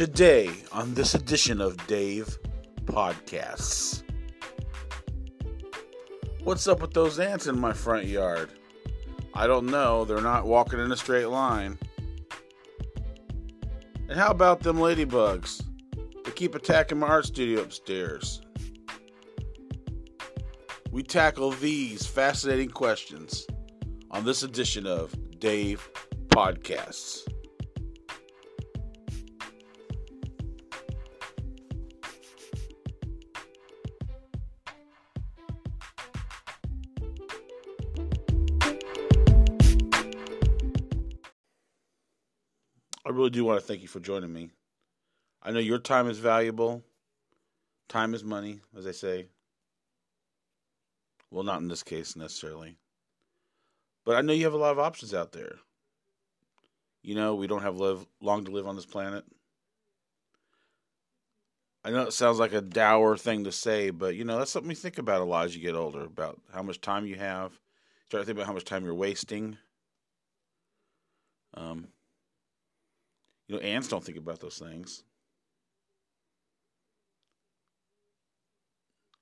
Today, on this edition of Dave Podcasts. What's up with those ants in my front yard? I don't know. They're not walking in a straight line. And how about them ladybugs? They keep attacking my art studio upstairs. We tackle these fascinating questions on this edition of Dave Podcasts. I really do want to thank you for joining me. I know your time is valuable. Time is money, as I say. Well, not in this case necessarily. But I know you have a lot of options out there. You know, we don't have live long to live on this planet. I know it sounds like a dour thing to say, but you know, that's something you think about a lot as you get older, about how much time you have. Start to think about how much time you're wasting. Um, you know, ants don't think about those things.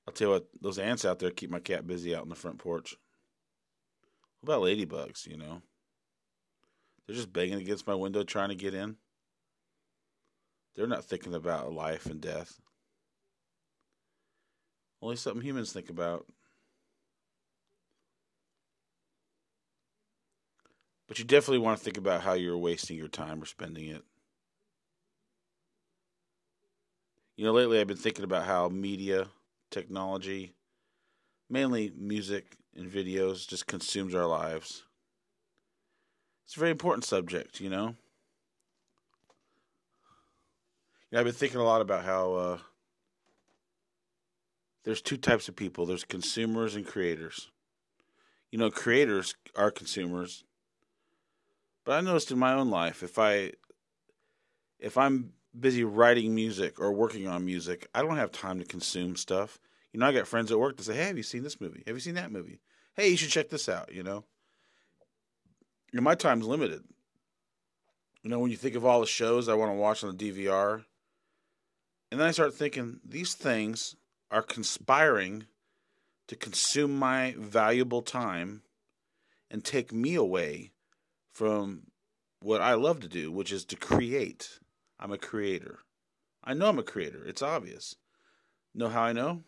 I'll tell you what, those ants out there keep my cat busy out on the front porch. What about ladybugs, you know? They're just banging against my window trying to get in. They're not thinking about life and death. Only something humans think about. But you definitely want to think about how you're wasting your time or spending it. You know, lately I've been thinking about how media, technology, mainly music and videos, just consumes our lives. It's a very important subject, you know. You know I've been thinking a lot about how uh, there's two types of people there's consumers and creators. You know, creators are consumers. But I noticed in my own life, if I if I'm busy writing music or working on music, I don't have time to consume stuff. You know, I got friends at work that say, "Hey, have you seen this movie? Have you seen that movie? Hey, you should check this out." You know, you know, my time's limited. You know, when you think of all the shows I want to watch on the DVR, and then I start thinking these things are conspiring to consume my valuable time and take me away from what I love to do, which is to create. I'm a creator. I know I'm a creator. It's obvious. Know how I know?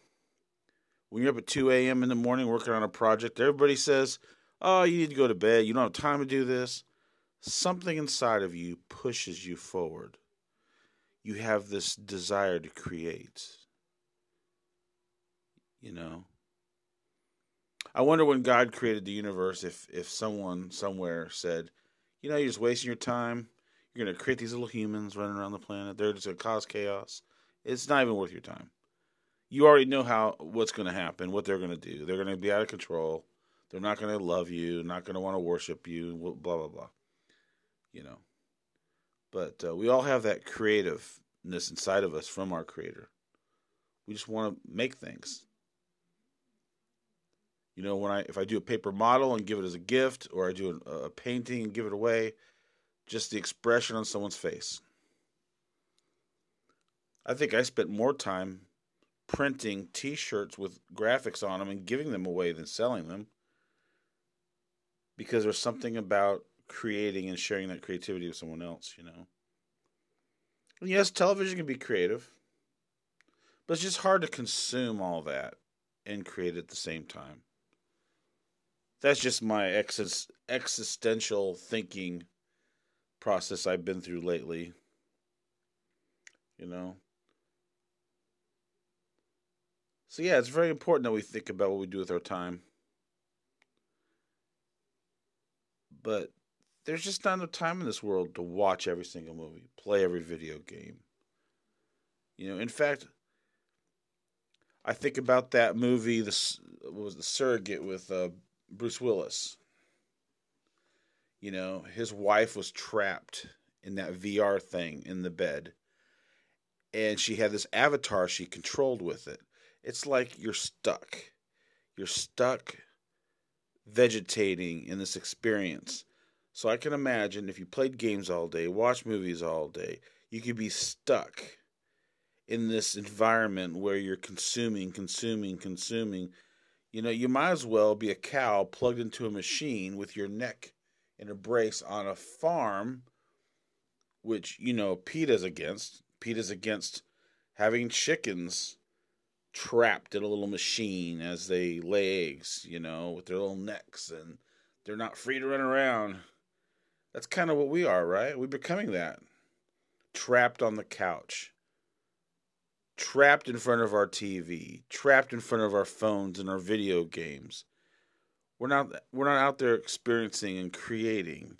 When you're up at 2 a.m. in the morning working on a project, everybody says, Oh, you need to go to bed. You don't have time to do this. Something inside of you pushes you forward. You have this desire to create. You know? I wonder when God created the universe if, if someone somewhere said, You know, you're just wasting your time you're gonna create these little humans running around the planet. They're just gonna cause chaos. It's not even worth your time. You already know how what's gonna happen, what they're gonna do. They're gonna be out of control. They're not gonna love you. Not gonna want to worship you. Blah blah blah. You know. But uh, we all have that creativeness inside of us from our Creator. We just want to make things. You know, when I if I do a paper model and give it as a gift, or I do a, a painting and give it away, just the expression on someone's face. I think I spent more time printing t shirts with graphics on them and giving them away than selling them because there's something about creating and sharing that creativity with someone else, you know. And yes, television can be creative, but it's just hard to consume all that and create at the same time. That's just my existential thinking process I've been through lately. You know? So, yeah, it's very important that we think about what we do with our time. But there's just not enough time in this world to watch every single movie, play every video game. You know, in fact, I think about that movie, the was the Surrogate with uh, Bruce Willis. You know, his wife was trapped in that VR thing in the bed. And she had this avatar she controlled with it. It's like you're stuck. You're stuck vegetating in this experience. So I can imagine if you played games all day, watched movies all day, you could be stuck in this environment where you're consuming, consuming, consuming. You know, you might as well be a cow plugged into a machine with your neck in a brace on a farm, which, you know, PETA's against. PETA's against having chickens trapped in a little machine as they lay eggs, you know, with their little necks and they're not free to run around. That's kind of what we are, right? We're becoming that. Trapped on the couch, trapped in front of our TV, trapped in front of our phones and our video games. We're not we're not out there experiencing and creating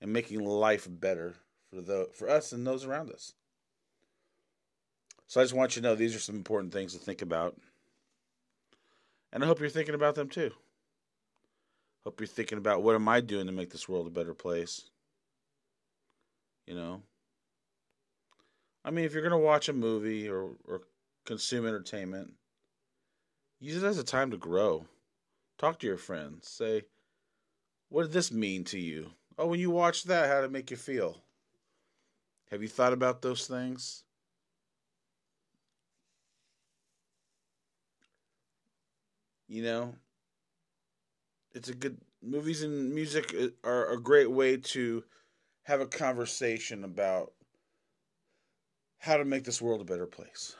and making life better for the for us and those around us. So I just want you to know these are some important things to think about. And I hope you're thinking about them too. Hope you're thinking about what am I doing to make this world a better place? You know? I mean, if you're going to watch a movie or, or consume entertainment, use it as a time to grow. Talk to your friends. Say, what did this mean to you? Oh, when you watched that, how did it make you feel? Have you thought about those things? You know, it's a good movies and music uh, are a great way to have a conversation about how to make this world a better place.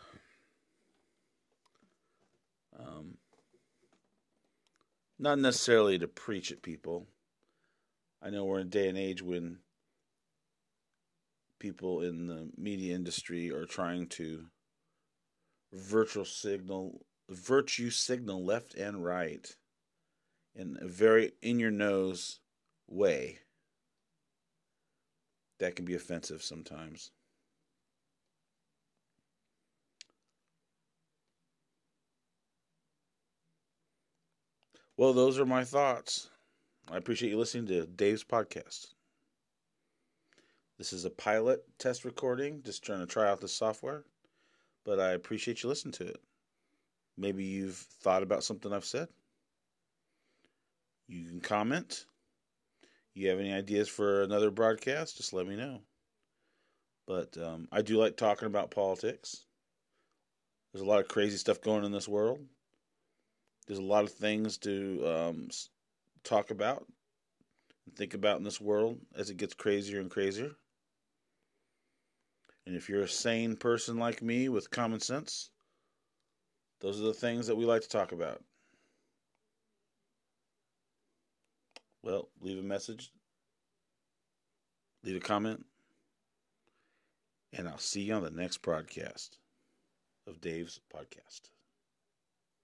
Um, not necessarily to preach at people. I know we're in a day and age when people in the media industry are trying to virtual signal virtue signal left and right in a very in your nose way that can be offensive sometimes. Well, those are my thoughts. I appreciate you listening to Dave's podcast. This is a pilot test recording, just trying to try out the software, but I appreciate you listening to it. Maybe you've thought about something I've said. You can comment. You have any ideas for another broadcast? Just let me know. But um, I do like talking about politics. There's a lot of crazy stuff going in this world. There's a lot of things to um, talk about and think about in this world as it gets crazier and crazier. And if you're a sane person like me with common sense, those are the things that we like to talk about. Well, leave a message, leave a comment, and I'll see you on the next broadcast of Dave's podcast.